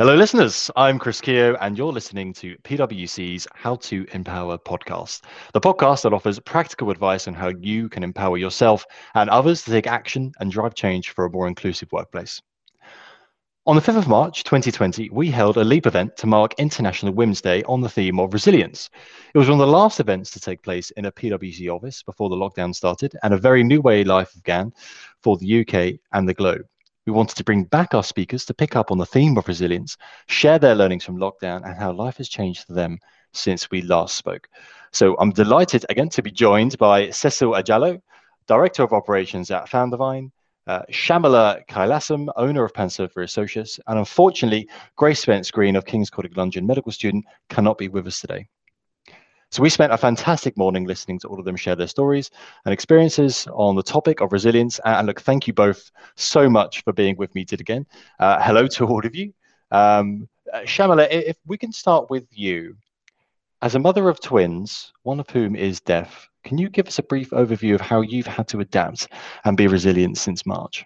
Hello, listeners. I'm Chris Keogh, and you're listening to PwC's How to Empower podcast, the podcast that offers practical advice on how you can empower yourself and others to take action and drive change for a more inclusive workplace. On the 5th of March 2020, we held a LEAP event to mark International Women's Day on the theme of resilience. It was one of the last events to take place in a PwC office before the lockdown started, and a very new way life began for the UK and the globe. We wanted to bring back our speakers to pick up on the theme of resilience, share their learnings from lockdown, and how life has changed for them since we last spoke. So I'm delighted again to be joined by Cecil Adjalo, Director of Operations at Foundervine, uh, Shamela Kylassum, owner of Pansophia Associates, and unfortunately, Grace Spence Green of King's College London medical student cannot be with us today. So we spent a fantastic morning listening to all of them share their stories and experiences on the topic of resilience. And look, thank you both so much for being with me today again. Uh, hello to all of you. Um, uh, if we can start with you. As a mother of twins, one of whom is deaf, can you give us a brief overview of how you've had to adapt and be resilient since March?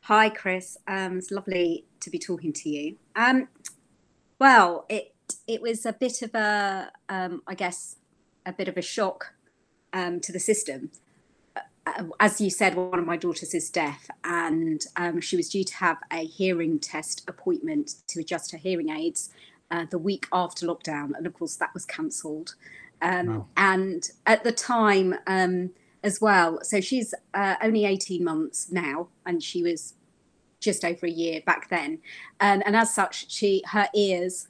Hi, Chris. Um, it's lovely to be talking to you. Um, well, it it was a bit of a, um, I guess, a bit of a shock um, to the system. Uh, as you said, one of my daughters is deaf, and um, she was due to have a hearing test appointment to adjust her hearing aids uh, the week after lockdown, and of course that was cancelled. Um, wow. And at the time, um, as well, so she's uh, only eighteen months now, and she was just over a year back then, um, and as such, she her ears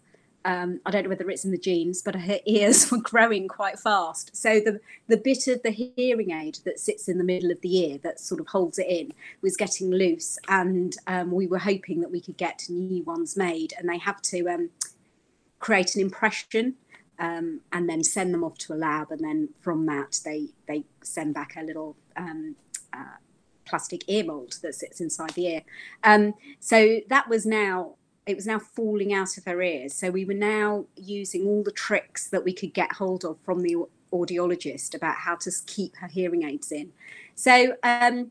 um, I don't know whether it's in the genes, but her ears were growing quite fast. So the the bit of the hearing aid that sits in the middle of the ear that sort of holds it in was getting loose, and um, we were hoping that we could get new ones made. And they have to um, create an impression um, and then send them off to a lab, and then from that they they send back a little. Um, uh, plastic ear mold that sits inside the ear. Um, so that was now it was now falling out of her ears. So we were now using all the tricks that we could get hold of from the audiologist about how to keep her hearing aids in. So um,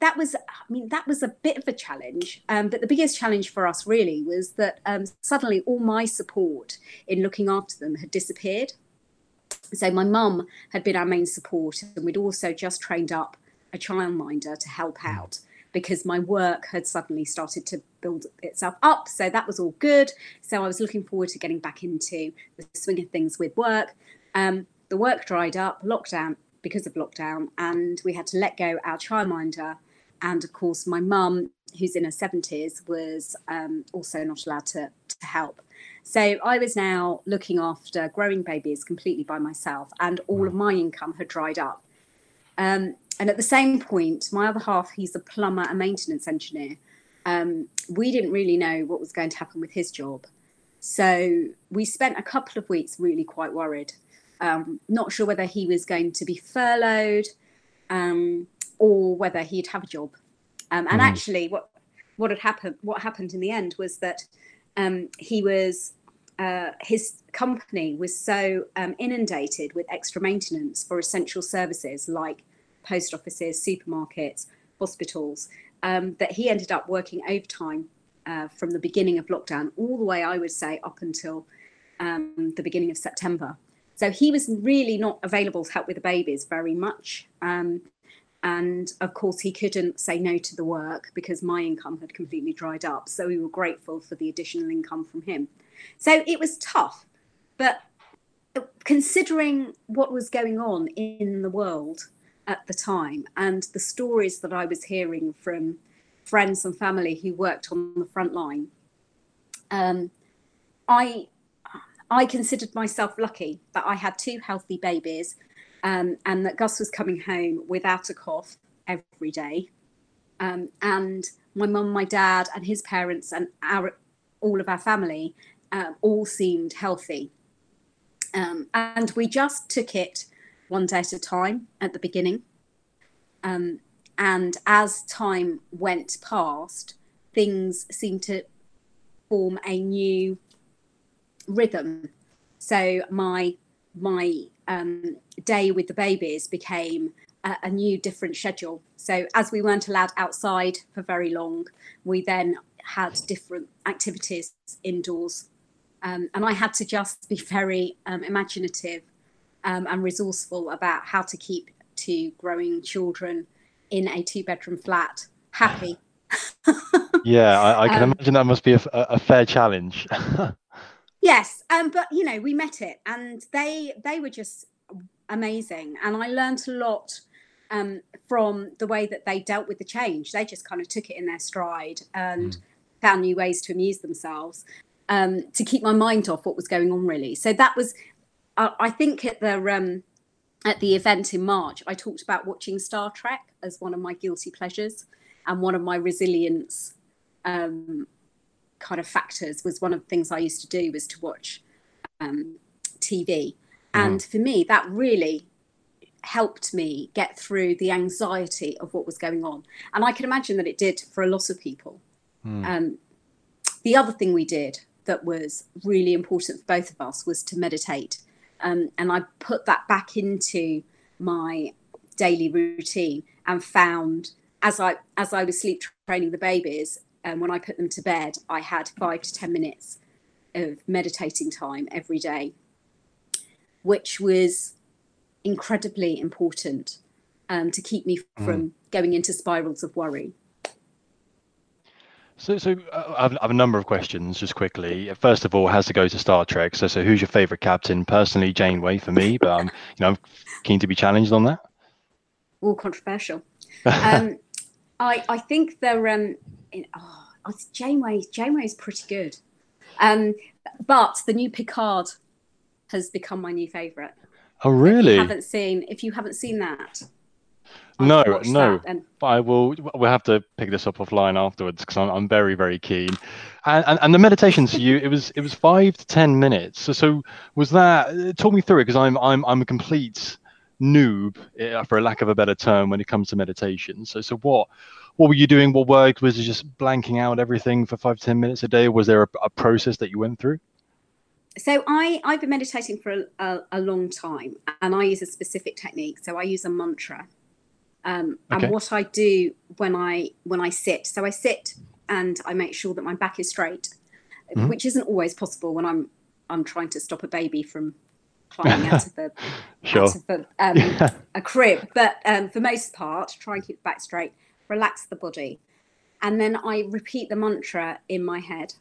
that was, I mean, that was a bit of a challenge. Um, but the biggest challenge for us really was that um, suddenly all my support in looking after them had disappeared. So my mum had been our main support, and we'd also just trained up a childminder to help out because my work had suddenly started to build itself up. So that was all good. So I was looking forward to getting back into the swing of things with work. Um, the work dried up, lockdown because of lockdown, and we had to let go our childminder. And of course, my mum, who's in her 70s, was um, also not allowed to, to help. So I was now looking after growing babies completely by myself, and all of my income had dried up. Um, and at the same point, my other half, he's a plumber and maintenance engineer. Um, we didn't really know what was going to happen with his job. So we spent a couple of weeks really quite worried, um, not sure whether he was going to be furloughed um, or whether he'd have a job. Um, and mm. actually, what what had happened, what happened in the end was that um, he was uh, his company was so um, inundated with extra maintenance for essential services like post offices, supermarkets, hospitals, um, that he ended up working overtime uh, from the beginning of lockdown all the way, I would say, up until um, the beginning of September. So he was really not available to help with the babies very much. Um, and of course, he couldn't say no to the work because my income had completely dried up. So we were grateful for the additional income from him. So it was tough. But considering what was going on in the world, at the time and the stories that I was hearing from friends and family who worked on the front line. Um, I I considered myself lucky that I had two healthy babies um, and that Gus was coming home without a cough every day. Um, and my mum, my dad, and his parents, and our all of our family uh, all seemed healthy. Um, and we just took it one day at a time at the beginning. Um, and as time went past, things seemed to form a new rhythm. So my my um, day with the babies became a, a, new different schedule. So as we weren't allowed outside for very long, we then had different activities indoors. Um, and I had to just be very um, imaginative um, and resourceful about how to keep two growing children in a two bedroom flat happy. yeah, I, I can um, imagine that must be a, a fair challenge. yes, um, but you know, we met it, and they they were just amazing, and I learned a lot um, from the way that they dealt with the change. They just kind of took it in their stride and mm. found new ways to amuse themselves um, to keep my mind off what was going on. Really, so that was, I think, at the um, at the event in March, I talked about watching Star Trek as one of my guilty pleasures, and one of my resilience um, kind of factors was one of the things I used to do was to watch um, TV, mm. and for me, that really helped me get through the anxiety of what was going on. And I can imagine that it did for a lot of people. Mm. Um, the other thing we did that was really important for both of us was to meditate. Um, and I put that back into my daily routine and found as I as I was sleep training the babies, and um, when I put them to bed, I had five to ten minutes of meditating time every day, which was incredibly important um, to keep me mm. from going into spirals of worry. So, so uh, I, have, I, have, a number of questions just quickly. First of all, has to go to Star Trek. So, so who's your favorite captain? Personally, Janeway for me, but I'm, you know, I'm keen to be challenged on that. All controversial. um, I, I think they're, um, in, oh, Janeway, Janeway is pretty good. Um, but the new Picard has become my new favorite. Oh, really? If you haven't seen, if you haven't seen that, no, no. I will. We'll have to pick this up offline afterwards because I'm, I'm very, very keen. And, and, and the meditations you, it was it was five to ten minutes. So, so was that? Talk me through it because I'm I'm I'm a complete noob, eh, for a lack of a better term, when it comes to meditation. So, so what what were you doing? What worked? Was it just blanking out everything for five to ten minutes a day? Was there a, a process that you went through? so I, I've been meditating for a, a, a, long time and I use a specific technique. So I use a mantra. Um, okay. And what I do when I when I sit, so I sit and I make sure that my back is straight, mm-hmm. which isn't always possible when I'm I'm trying to stop a baby from climbing out of the sure. out of the, um, a crib. But um, for most part, try and keep the back straight, relax the body, and then I repeat the mantra in my head.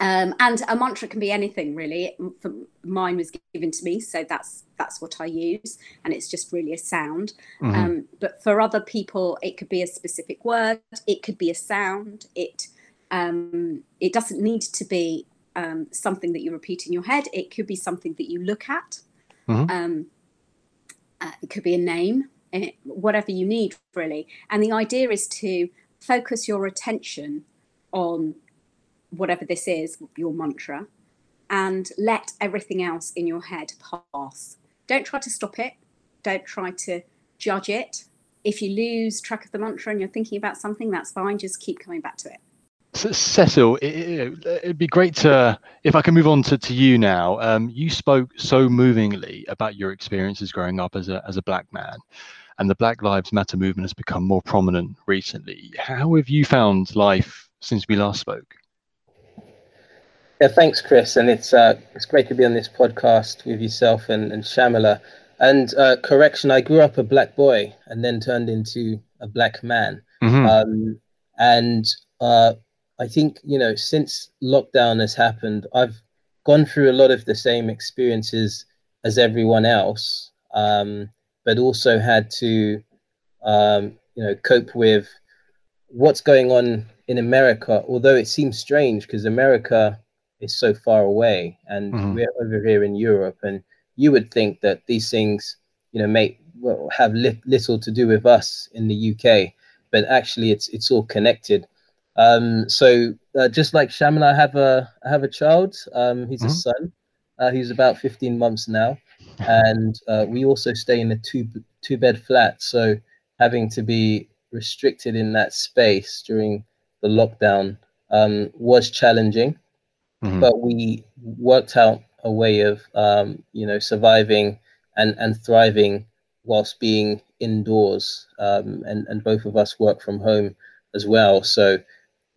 Um, and a mantra can be anything really. For, mine was given to me, so that's that's what I use, and it's just really a sound. Mm-hmm. Um, but for other people, it could be a specific word, it could be a sound. It um, it doesn't need to be um, something that you repeat in your head. It could be something that you look at. Mm-hmm. Um, uh, it could be a name, it, eh, whatever you need really. And the idea is to focus your attention on whatever this is, your mantra, and let everything else in your head pass. Don't try to stop it. Don't try to judge it. If you lose track of the mantra and you're thinking about something, that's fine. Just keep coming back to it. Cecil, it, would be great to, if I can move on to, to you now. Um, you spoke so movingly about your experiences growing up as a, as a black man, and the Black Lives Matter movement has become more prominent recently. How have you found life since we last spoke? Yeah, thanks, Chris, and it's uh, it's great to be on this podcast with yourself and, and Shamela. And uh, correction, I grew up a black boy and then turned into a black man. Mm-hmm. Um, and uh, I think you know since lockdown has happened, I've gone through a lot of the same experiences as everyone else, um, but also had to um, you know cope with what's going on in America. Although it seems strange because America is so far away, and mm-hmm. we're over here in Europe, and you would think that these things, you know, may well, have li- little to do with us in the UK, but actually, it's it's all connected. Um, so uh, just like Shamela, I have a I have a child. Um, he's mm-hmm. a son. Uh, he's about 15 months now, and uh, we also stay in a two two bed flat. So having to be restricted in that space during the lockdown um, was challenging mm-hmm. but we worked out a way of um, you know surviving and and thriving whilst being indoors um, and and both of us work from home as well so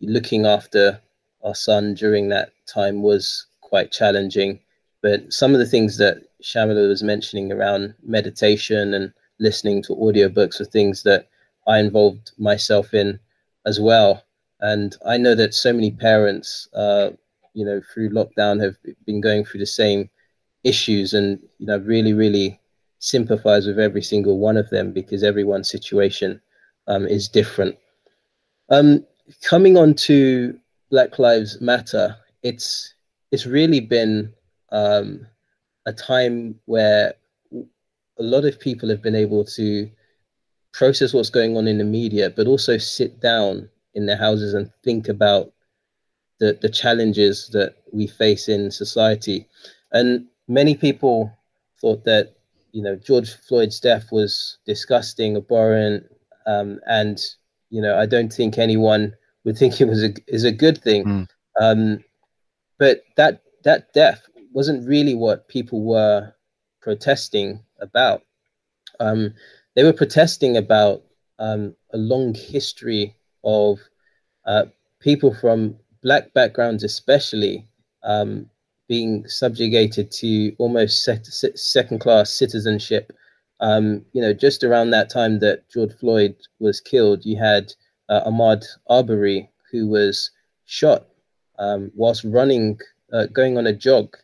looking after our son during that time was quite challenging. But some of the things that Shamela was mentioning around meditation and listening to audiobooks are things that I involved myself in as well. And I know that so many parents, uh, you know, through lockdown have been going through the same issues and, you know, really, really sympathize with every single one of them because everyone's situation um, is different. Um, coming on to Black Lives Matter, it's it's really been um, a time where a lot of people have been able to process what's going on in the media, but also sit down in their houses and think about the, the challenges that we face in society. And many people thought that, you know, George Floyd's death was disgusting, abhorrent, um, and, you know, I don't think anyone would think it was a, is a good thing. Mm. Um, but that, that death wasn't really what people were protesting about. Um, they were protesting about um, a long history of uh, people from black backgrounds, especially um, being subjugated to almost second class citizenship. Um, you know, just around that time that George Floyd was killed, you had uh, Ahmaud Arbery, who was shot um, whilst running, uh, going on a jog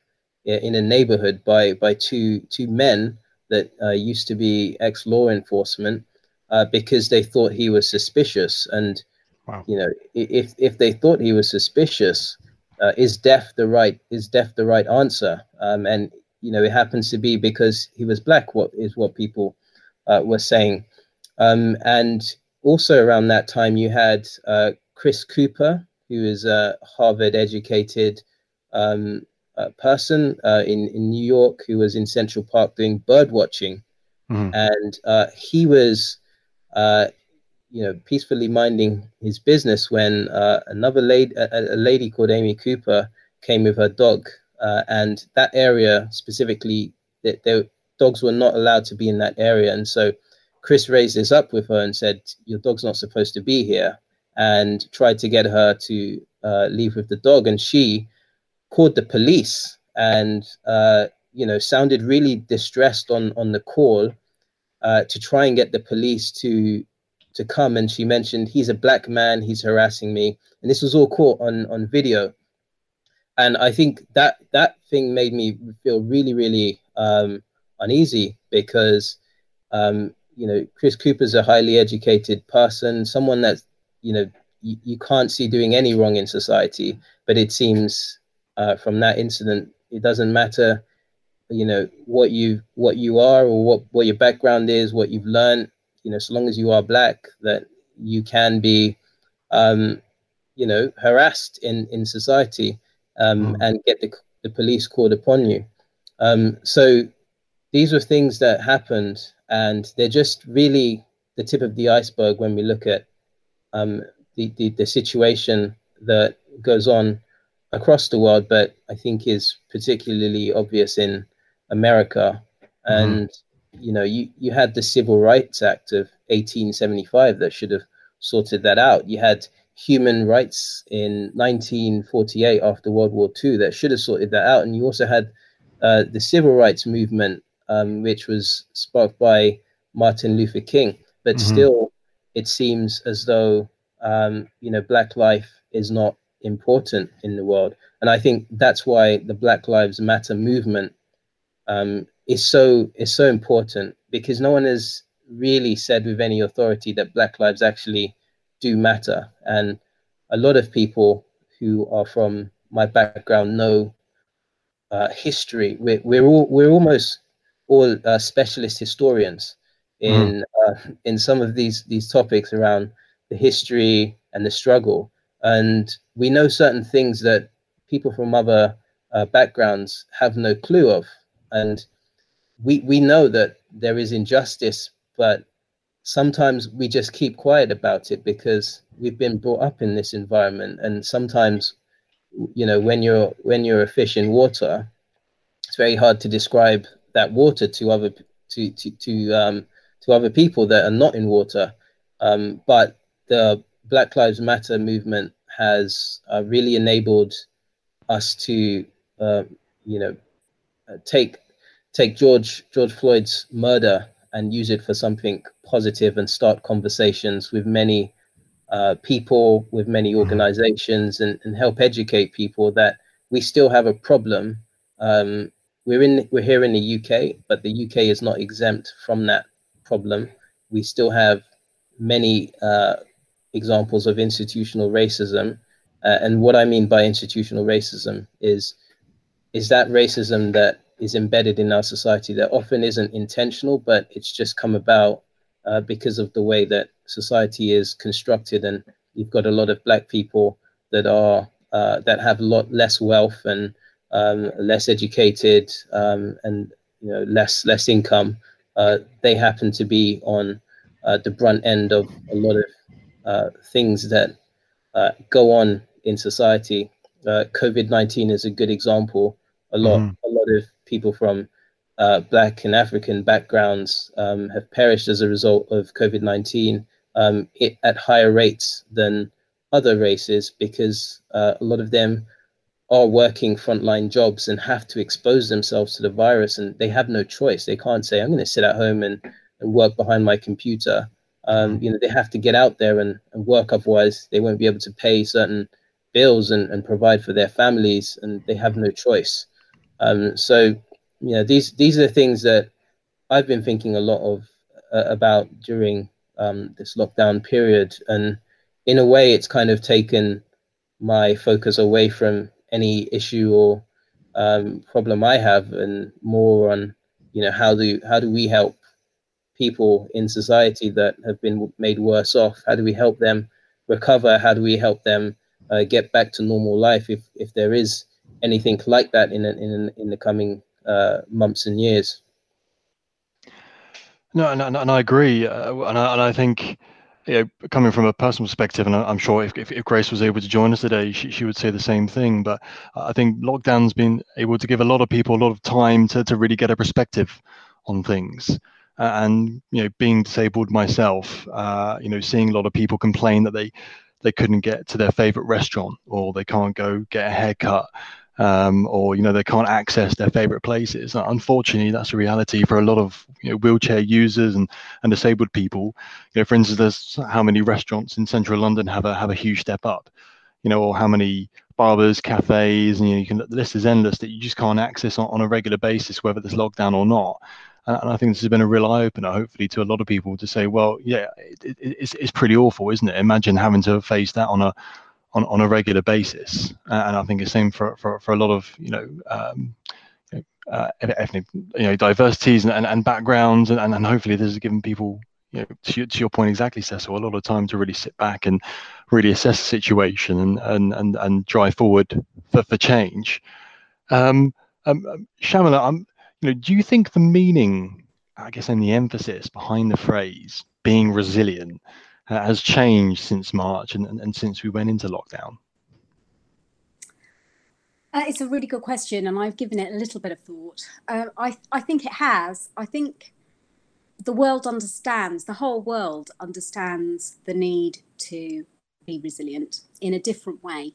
in a neighborhood by by two two men that uh, used to be ex law enforcement uh, because they thought he was suspicious. And wow. you know, if if they thought he was suspicious, uh, is death the right is death the right answer? Um, and you know, it happens to be because he was black. What is what people uh, were saying. Um, and also around that time, you had uh, Chris Cooper, who is a Harvard educated um, uh, person uh, in in New York who was in Central Park doing bird watching, mm-hmm. and uh, he was, uh, you know, peacefully minding his business when uh, another lady, a, a, lady called Amy Cooper, came with her dog, uh, and that area specifically, their dogs were not allowed to be in that area, and so Chris raised this up with her and said, "Your dog's not supposed to be here," and tried to get her to leave with the dog, and she called the police and uh, you know sounded really distressed on on the call uh, to try and get the police to to come and she mentioned he's a black man he's harassing me and this was all caught on on video and i think that that thing made me feel really really um, uneasy because um, you know chris cooper's a highly educated person someone that you know you, you can't see doing any wrong in society but it seems uh, from that incident. It doesn't matter, you know, what you what you are or what what your background is, what you've learned. You know, so long as you are black, that you can be, um, you know, harassed in in society um, mm. and get the the police called upon you. Um, so these were things that happened, and they're just really the tip of the iceberg when we look at um, the, the, the situation that goes on across the world, but I think is particularly obvious in America. Mm-hmm. And mm-hmm. You know, you you had the Civil Rights Act of 1875 that should have sorted that out. You had human rights in 1948 after World War II that should have sorted that out, and you also had uh, the civil rights movement, um, which was sparked by Martin Luther King. But mm-hmm. still, it seems as though um, you know Black life is not important in the world. And I think that's why the Black Lives Matter movement um, is so is so important because no one has really said with any authority that Black lives actually do matter. And a lot of people who are from my background know uh, history. We're, we're all we're almost all uh, specialist historians in mm. uh, in some of these these topics around the history and the struggle and we know certain things that people from other uh, backgrounds have no clue of and we we know that there is injustice but sometimes we just keep quiet about it because we've been brought up in this environment. And sometimes you know when you're when you're a fish in water it's very hard to describe that water to other to to to um to other people that are not in water. Um but the black lives matter movement has uh, really enabled us to, uh, you know, uh, take take George George Floyd's murder and use it for something positive and start conversations with many uh, people, with many mm-hmm. organizations, and, and help educate people that we still have a problem. Um, we're in we're here in the UK, but the UK is not exempt from that problem. We still have many uh, examples of institutional racism, uh, and what I mean by institutional racism is is that racism that is embedded in our society that often isn't intentional, but it's just come about uh, because of the way that society is constructed, and you've got a lot of black people that are uh, that have a lot less wealth and um, less educated um, and you know less less income, uh, they happen to be on uh, the brunt end of a lot of uh, things that uh, go on in society. Uh, COVID nineteen is a good example. A lot mm. a lot of people from uh, black and African backgrounds um, have perished as a result of COVID nineteen um, at higher rates than other races because a lot of them are working frontline jobs and have to expose themselves to the virus and they have no choice. They can't say i'm going to sit at home and, and work behind my computer. Um, you know they have to get out there and, and work otherwise they won't be able to pay certain bills and, and provide for their families and they have no choice um, so you know these these are the things that i've been thinking a lot of uh, about during um, this lockdown period and in a way it's kind of taken my focus away from any issue or um, problem I have, and more on you know how do how do we help people in society that have been made worse off? How do we help them recover? How do we help them uh, get back to normal life if if there is anything like that in in in the coming uh, months and years? No, and, and, and I agree, uh, and I, and I think you know, coming from a personal perspective, and I'm sure if, if, if, Grace was able to join us today, she, she would say the same thing. But I think lockdown's been able to give a lot of people a lot of time to, to really get a perspective on things. and you know, being disabled myself, uh, you know, seeing a lot of people complain that they they couldn't get to their favorite restaurant or they can't go get a haircut um, or you know they can't access their favorite places. Unfortunately, that's a reality for a lot of you know, wheelchair users and, and disabled people. You know, for instance, there's how many restaurants in central London have a have a huge step up, you know, or how many barbers, cafes, and you know, you can the list is endless that you just can't access on, on a regular basis, whether there's lockdown or not. And I think this has been a real eye opener, hopefully, to a lot of people to say, well, yeah, it, it, it's, it's pretty awful, isn't it? Imagine having to face that on a on, on a regular basis. and I think the same for, for, for a lot of, you know, um, uh, ethnic, you know, diversities and, and, and backgrounds. And, and hopefully this has given people, you know, to, to your point exactly, Cecil, a lot of time to really sit back and really assess the situation and, and, and, and drive forward for, for change. Um, um, um Shamela, um, you know, do you think the meaning, I guess, and the emphasis behind the phrase being resilient uh, has changed since March and, and, and, since we went into lockdown? Uh, it's a really good question, and I've given it a little bit of thought. Uh, I, I think it has. I think the world understands, the whole world understands the need to be resilient in a different way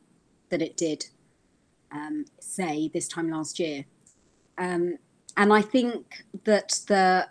than it did, um, say, this time last year. Um, and I think that the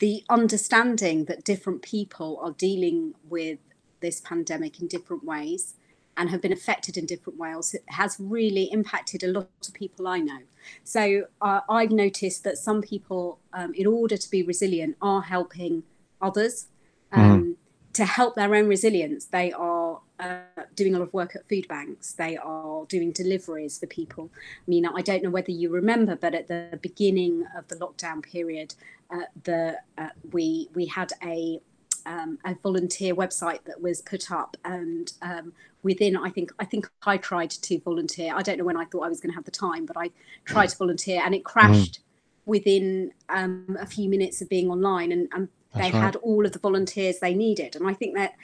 the understanding that different people are dealing with this pandemic in different ways and have been affected in different ways has really impacted a lot of people I know. So uh, I've noticed that some people, um, in order to be resilient, are helping others. Um, mm. To help their own resilience, they are uh, doing a lot of work at food banks. They are doing deliveries for people. I mean, I don't know whether you remember, but at the beginning of the lockdown period, uh, the uh, we we had a um, a volunteer website that was put up, and um, within I think I think I tried to volunteer. I don't know when I thought I was going to have the time, but I tried to volunteer, and it crashed mm. within um, a few minutes of being online, and, and they right. had all of the volunteers they needed. And I think that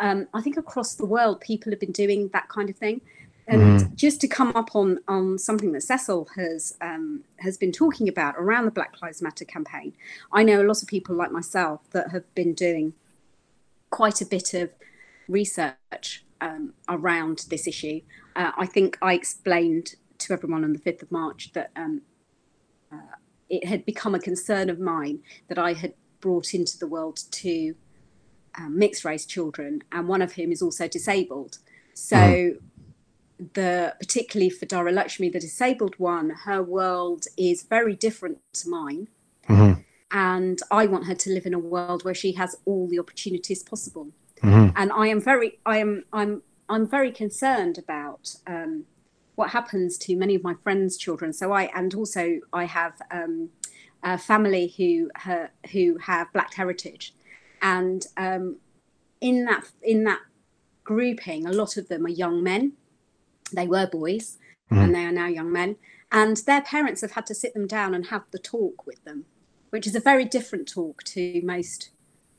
um, I think across the world, people have been doing that kind of thing. And mm. just to come up on on something that Cecil has um, has been talking about around the Black Lives Matter campaign, I know a lot of people like myself that have been doing quite a bit of research um, around this issue. Uh, I think I explained to everyone on the 5th of March that um, uh, it had become a concern of mine that I had brought into the world to um, mixed race children, and one of whom is also disabled. So, mm. the particularly for Dara Lakshmi, the disabled one, her world is very different to mine. Mm-hmm. And I want her to live in a world where she has all the opportunities possible. Mm-hmm. And I am very, I am, I'm, I'm very concerned about um, what happens to many of my friends' children. So I, and also I have um, a family who her, who have black heritage, and um, in that in that grouping, a lot of them are young men. They were boys, mm-hmm. and they are now young men, and their parents have had to sit them down and have the talk with them, which is a very different talk to most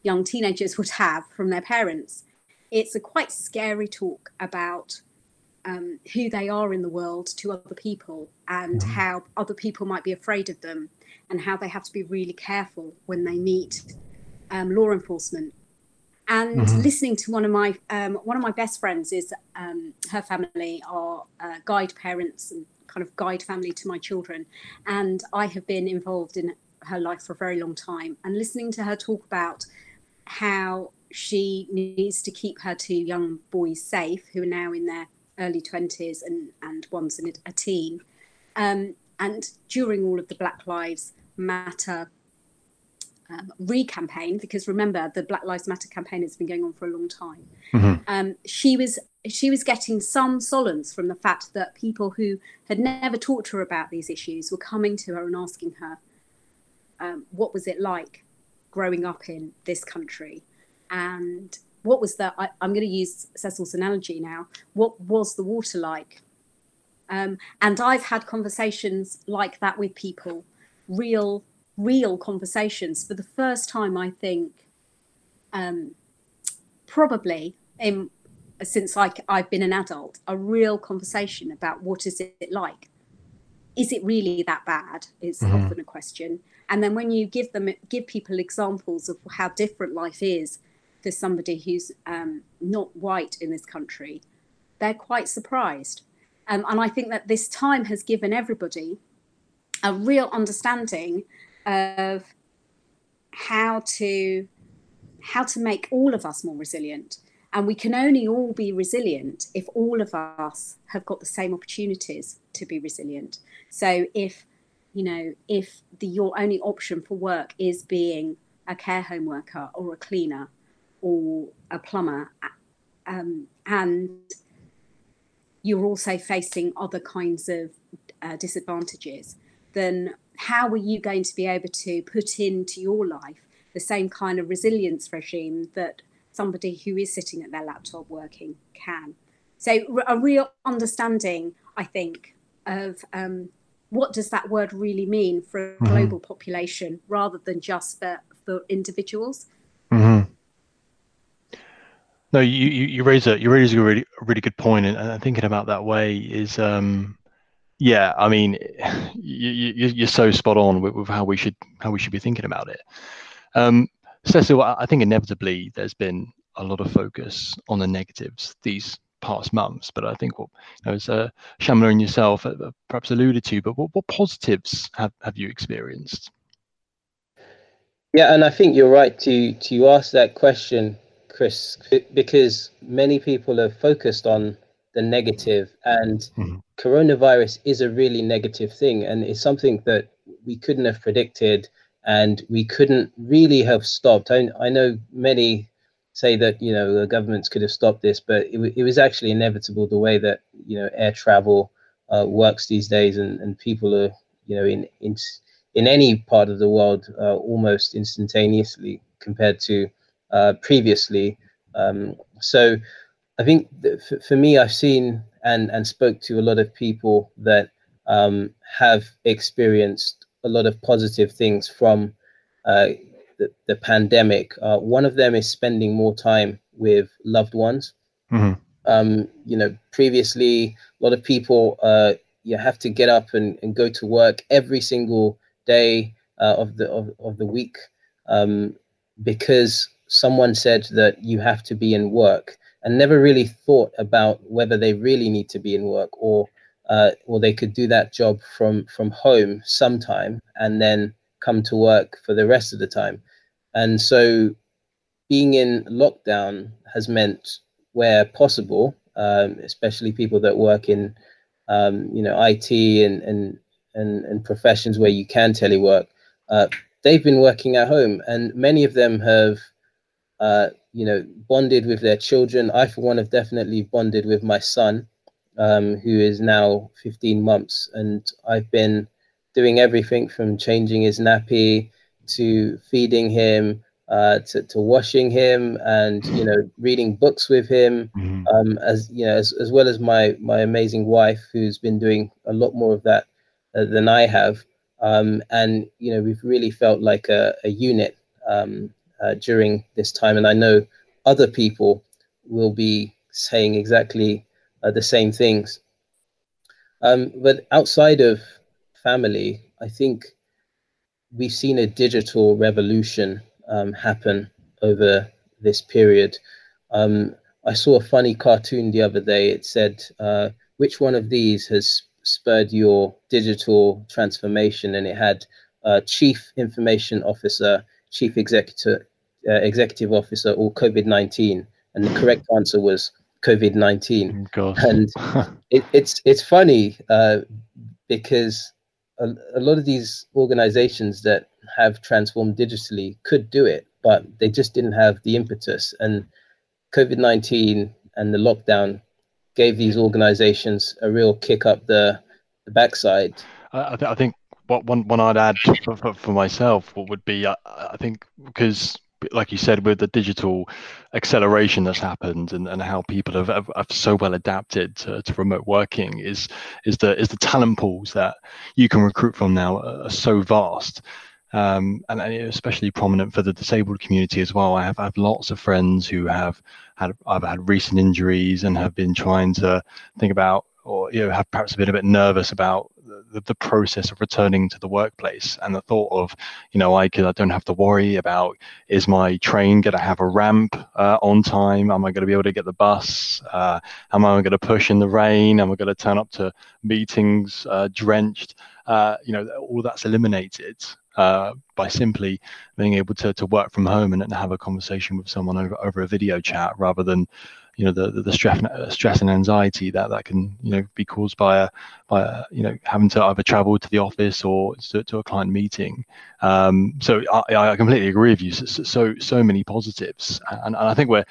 young teenagers would have from their parents. It's a quite scary talk about um, who they are in the world to other people and mm-hmm. how other people might be afraid of them and how they have to be really careful when they meet um, law enforcement. And mm-hmm. listening to one of my um, one of my best friends is um, her family are uh, guide parents and kind of guide family to my children, and I have been involved in her life for a very long time. And listening to her talk about how she needs to keep her two young boys safe, who are now in their early 20s and, and one's in a teen. Um, and during all of the Black Lives Matter um, re-campaign, because remember the Black Lives Matter campaign has been going on for a long time. Mm-hmm. Um, she was she was getting some solace from the fact that people who had never talked to her about these issues were coming to her and asking her, um, "What was it like growing up in this country?" and what was that? I, am going to use Cecil's analogy now. What was the water like? Um, and I've had conversations like that with people, real, real conversations for the first time. I think, um, probably in since I, I've been an adult, a real conversation about what is it like. Is it really that bad? Is mm-hmm. often a question. And then when you give them give people examples of how different life is for somebody who's um, not white in this country, they're quite surprised. Um, and I think that this time has given everybody a real understanding of how to how to make all of us more resilient. And we can only all be resilient if all of us have got the same opportunities to be resilient. So if you know if the your only option for work is being a care home worker or a cleaner or a plumber, um, and you're also facing other kinds of uh, disadvantages, then how are you going to be able to put into your life the same kind of resilience regime that somebody who is sitting at their laptop working can? So, a real understanding, I think, of um, what does that word really mean for a mm-hmm. global population rather than just for, for individuals. No, you, you, raise a you raise a really really good point, and, and thinking about that way is, um, yeah, I mean, you, you you're so spot on with, with how we should how we should be thinking about it. Um, Cecil, I think inevitably there's been a lot of focus on the negatives these past months, but I think what you know, as uh, Shamela and yourself perhaps alluded to, but what, what positives have, have you experienced? Yeah, and I think you're right to to ask that question Chris, because many people have focused on the negative, and mm-hmm. coronavirus is a really negative thing, and it's something that we couldn't have predicted, and we couldn't really have stopped. I, I know many say that you know the governments could have stopped this, but it, it was actually inevitable the way that you know air travel uh, works these days, and, and people are you know in in in any part of the world uh, almost instantaneously compared to uh, previously. Um, so I think for, for, me, I've seen and, and spoke to a lot of people that um, have experienced a lot of positive things from uh, the, the, pandemic. Uh, one of them is spending more time with loved ones. Mm-hmm. Um, you know, previously, a lot of people uh, you have to get up and, and go to work every single day uh, of the of, of the week um, because someone said that you have to be in work and never really thought about whether they really need to be in work or uh, or they could do that job from from home sometime and then come to work for the rest of the time. And so being in lockdown has meant where possible, um, especially people that work in um, you know IT and, and and and professions where you can telework, uh, they've been working at home, and many of them have uh, you know bonded with their children. I, for one, have definitely bonded with my son, um, who is now 15 months, and I've been doing everything from changing his nappy to feeding him uh, to, to washing him and you know reading books with him mm-hmm. um, as you know as, as well as my my amazing wife who's been doing a lot more of that uh, than I have um, and you know we've really felt like a, a unit um, uh, during this time and I know other people will be saying exactly uh, the same things um, but outside of family I think we've seen a digital revolution um, happen over this period. Um, I saw a funny cartoon the other day. It said, uh, "Which one of these has spurred your digital transformation?" And it had uh, Chief Information Officer, Chief Executive uh, Executive Officer, or COVID nineteen. And the correct answer was COVID nineteen. And it, it's it's funny uh, because a, a lot of these organizations that have transformed digitally could do it, but they just didn't have the impetus. And COVID 19 and the lockdown gave these organizations a real kick up the, the backside. I, th- I think what one, one I'd add for, for, myself what would be, I, I think, because like you said, with the digital acceleration that's happened and, and how people have, have, have so well adapted to, to, remote working is is the is the talent pools that you can recruit from now are so vast. Um, and, especially prominent for the disabled community as well. I have, have lots of friends who have had either had recent injuries and have been trying to think about or you know have perhaps been a bit nervous about the, the process of returning to the workplace and the thought of you know I could I don't have to worry about is my train going to have a ramp uh, on time? Am I going to be able to get the bus? Uh, am I going to push in the rain? Am I going to turn up to meetings uh, drenched? Uh, you know all that's eliminated uh, by simply being able to, to work from home and, and have a conversation with someone over, over a video chat rather than you know the the, the stress stress and anxiety that that can you know be caused by a by a, you know having to either travel to the office or to, to a client meeting. Um, so I, I completely agree with you. So so, so many positives, and, and I think we're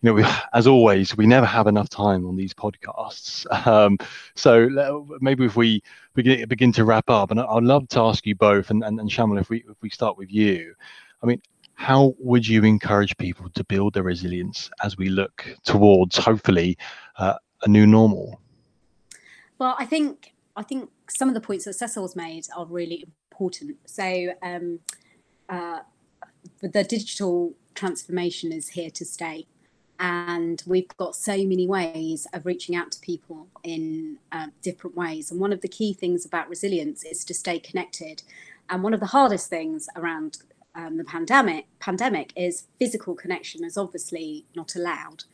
you know, we, as always, we never have enough time on these podcasts. Um, so maybe if we begin, begin to wrap up, and I'd love to ask you both, and, and, and Shamal, if we if we start with you, I mean, how would you encourage people to build their resilience as we look towards hopefully uh, a new normal? Well i think i think some of the points that cecil's made are really important. So um, uh, the digital transformation is here to stay. And we've got so many ways of reaching out to people in uh, different ways. And one of the key things about resilience is to stay connected. And one of the hardest things around um, the pandemic pandemic is physical connection is obviously not allowed,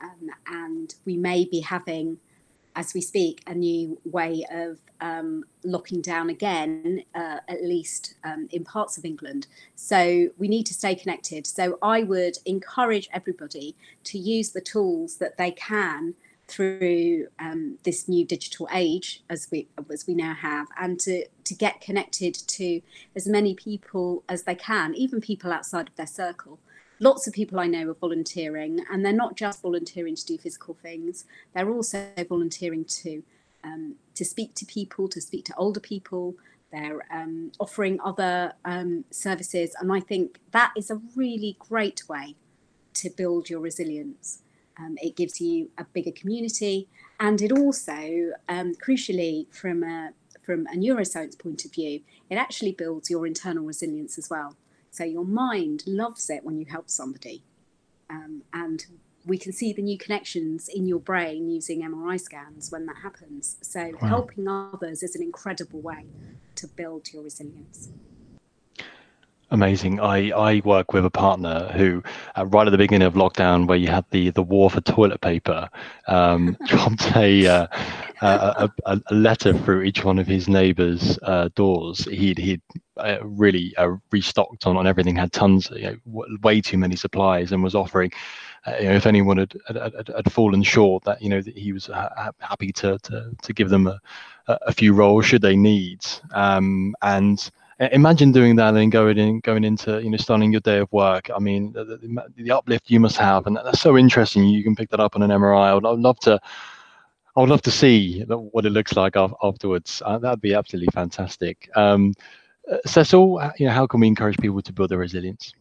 um, and we may be having, as we speak, a new way of um, locking down again, uh, at least um, in parts of England. So we need to stay connected. So I would encourage everybody to use the tools that they can through um, this new digital age as we as we now have and to to get connected to as many people as they can even people outside of their circle. Lots of people i know are volunteering and they're not just volunteering to do physical things they're also volunteering to um, to speak to people to speak to older people. They're um, offering other um, services and i think that is a really great way to build your resilience um, it gives you a bigger community, and it also, um, crucially, from a from a neuroscience point of view, it actually builds your internal resilience as well. So your mind loves it when you help somebody, um, and we can see the new connections in your brain using MRI scans when that happens. So wow. helping others is an incredible way to build your resilience. Amazing. I, I work with a partner who, uh, right at the beginning of lockdown, where you had the, the war for toilet paper, um, dropped a, uh, a, a, a, letter through each one of his neighbours' uh, doors. He'd he'd uh, really uh, restocked on, on everything, had tons, you know, w- way too many supplies, and was offering. Uh, you know, if anyone had, had, had, fallen short, that you know that he was happy to, to to give them a, a few rolls should they need. Um, and imagine doing that and going in going into you know starting your day of work. I mean the, the, the, uplift you must have and that's so interesting you can pick that up on an mri i. Would, I would love to i would love to see what it looks like afterwards. Uh, that'd be absolutely fantastic. Um, uh, cecil you know how can we encourage people to build their resilience?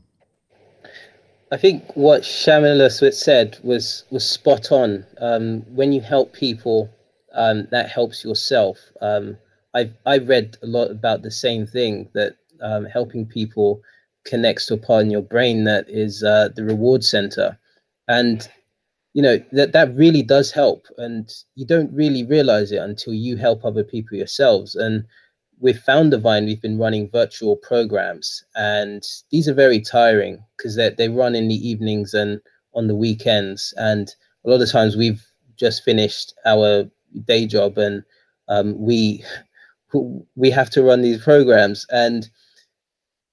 I think what Shamela said was was spot on. Um, when you help people, um, that helps yourself. Um, I've I've read a lot about the same thing that um, helping people connects to a part in your brain that is uh, the reward center, and you know that that really does help, and you don't really realize it until you help other people yourselves. And with Foundervine, we've been running virtual programs, and these are very tiring because they they run in the evenings and on the weekends, and a lot of times we've just finished our day job and um, we we have to run these programs. And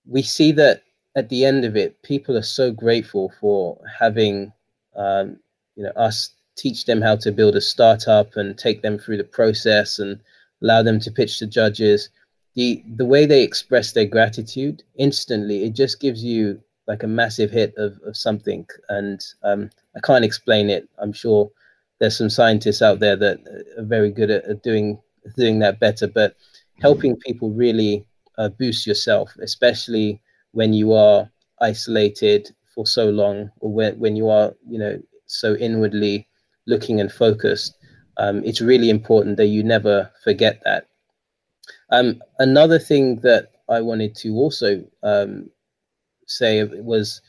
we see that at the end of it people are so grateful for having um, you know us teach them how to build a startup and take them through the process and allow them to pitch to judges. The the way they express their gratitude instantly it just gives you like a massive hit of, of something. And um, i can't explain it. I'm sure there's some scientists out there that are very good at, at doing doing that better but helping people really uh, boost yourself, especially when you are isolated for so long or when, when you are, you know, so inwardly looking and focused. Um, it's really important that you never forget that. Um, another thing that I wanted to also um, say was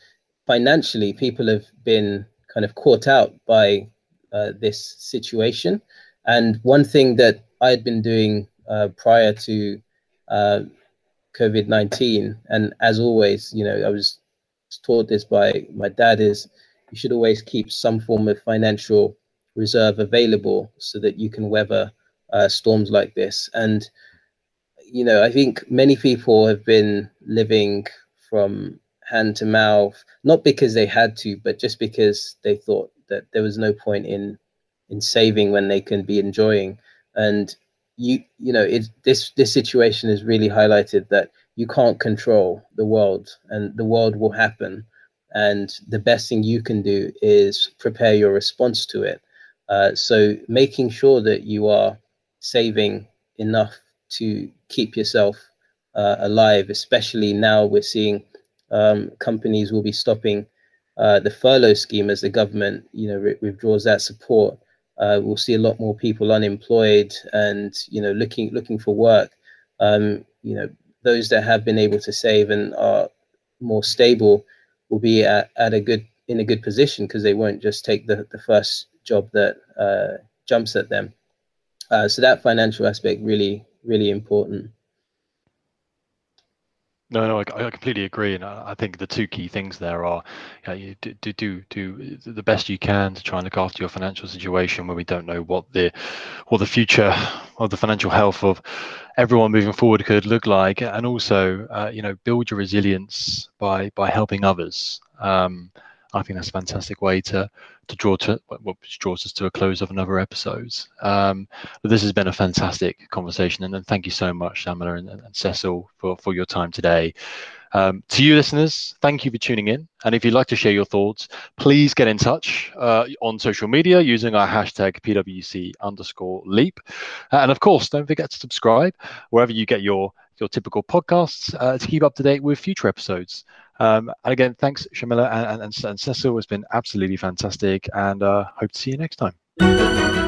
financially, people have been kind of caught out by uh, this situation. And one thing that I had been doing uh, prior to uh, COVID 19. And as always, you know, I was taught this by my dad is you should always keep some form of financial reserve available so that you can weather uh, storms like this. And, you know, I think many people have been living from hand to mouth, not because they had to, but just because they thought that there was no point in in saving when they can be enjoying. And you you know it this this situation has really highlighted that you can't control the world and the world will happen. And the best thing you can do is prepare your response to it. Uh, so making sure that you are saving enough to keep yourself uh, alive especially now we're seeing um, companies will be stopping uh, the furlough scheme as the government you know re- withdraws that support uh, we'll see a lot more people unemployed and you know looking looking for work. Um, you know those that have been able to save and are more stable will be at, at a good in a good position because they won't just take the, the first job that uh, jumps at them. Uh, so that financial aspect really really important. No, no, I, I, completely agree, and I, I, think the two key things there are, you, know, you do, do, do do the best you can to try and look after your financial situation when we don't know what the what the future of the financial health of everyone moving forward could look like, and also, uh, you know, build your resilience by by helping others. Um, I think that's a fantastic way to to draw to what draws us to a close of another episode. Um, but this has been a fantastic conversation, and, and thank you so much, Shamela and, and, Cecil, for for your time today. Um, to you listeners, thank you for tuning in. And if you'd like to share your thoughts, please get in touch uh, on social media using our hashtag PWC underscore leap. and of course, don't forget to subscribe wherever you get your your typical podcasts uh, to keep up to date with future episodes. Um, and again, thanks, Shamela and, and, and Cecil. It's been absolutely fantastic, and uh, hope to see you next time.